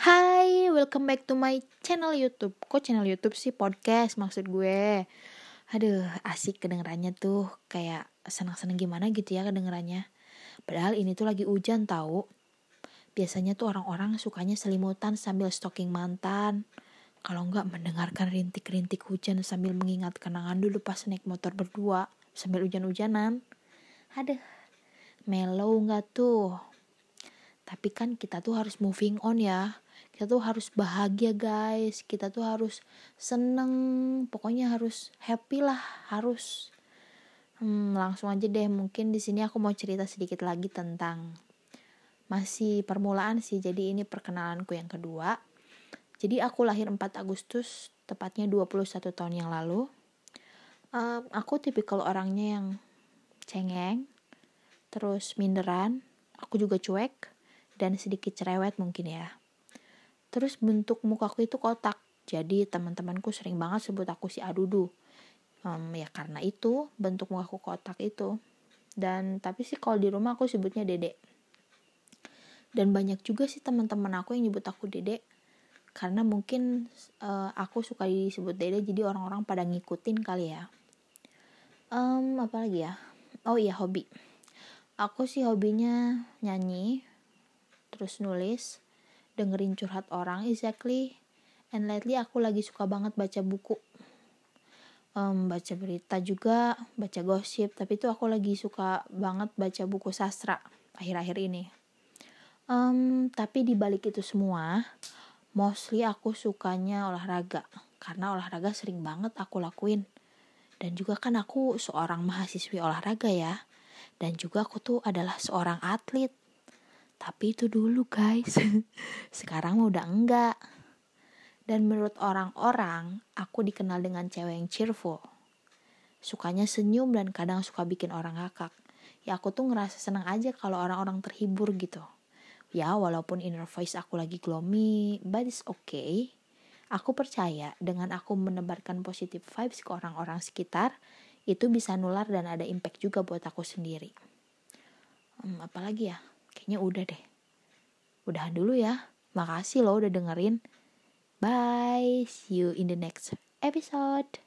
Hai, welcome back to my channel YouTube. Kok channel YouTube sih podcast maksud gue? Aduh, asik kedengerannya tuh kayak senang-senang gimana gitu ya kedengerannya. Padahal ini tuh lagi hujan tahu. Biasanya tuh orang-orang sukanya selimutan sambil stalking mantan. Kalau nggak mendengarkan rintik-rintik hujan sambil mengingat kenangan dulu pas naik motor berdua sambil hujan-hujanan. Aduh, mellow nggak tuh? Tapi kan kita tuh harus moving on ya. Kita tuh harus bahagia guys. Kita tuh harus seneng. Pokoknya harus happy lah. Harus. Hmm, langsung aja deh. Mungkin di sini aku mau cerita sedikit lagi tentang masih permulaan sih. Jadi ini perkenalanku yang kedua. Jadi aku lahir 4 Agustus, tepatnya 21 tahun yang lalu. Um, aku tipikal orangnya yang cengeng, terus minderan, aku juga cuek, dan sedikit cerewet mungkin ya. Terus bentuk mukaku itu kotak, jadi teman-temanku sering banget sebut aku si Adudu. Um, ya karena itu bentuk mukaku kotak itu. Dan tapi sih kalau di rumah aku sebutnya Dede. Dan banyak juga sih teman-teman aku yang nyebut aku Dede karena mungkin uh, aku suka disebut Dede jadi orang-orang pada ngikutin kali ya. Um, apa lagi ya? Oh iya hobi. Aku sih hobinya nyanyi, terus nulis, dengerin curhat orang exactly. And lately aku lagi suka banget baca buku. Um, baca berita juga, baca gosip, tapi itu aku lagi suka banget baca buku sastra akhir-akhir ini. Um, tapi di balik itu semua, mostly aku sukanya olahraga karena olahraga sering banget aku lakuin. Dan juga kan aku seorang mahasiswi olahraga ya. Dan juga aku tuh adalah seorang atlet. Tapi itu dulu guys. Sekarang udah enggak. Dan menurut orang-orang, aku dikenal dengan cewek yang cheerful. Sukanya senyum dan kadang suka bikin orang ngakak. Ya aku tuh ngerasa senang aja kalau orang-orang terhibur gitu. Ya walaupun inner voice aku lagi gloomy, but it's okay. Aku percaya dengan aku menebarkan positive vibes ke orang-orang sekitar, itu bisa nular dan ada impact juga buat aku sendiri. Hmm, apalagi ya? Kayaknya udah deh. Udahan dulu ya. Makasih loh udah dengerin. Bye. See you in the next episode.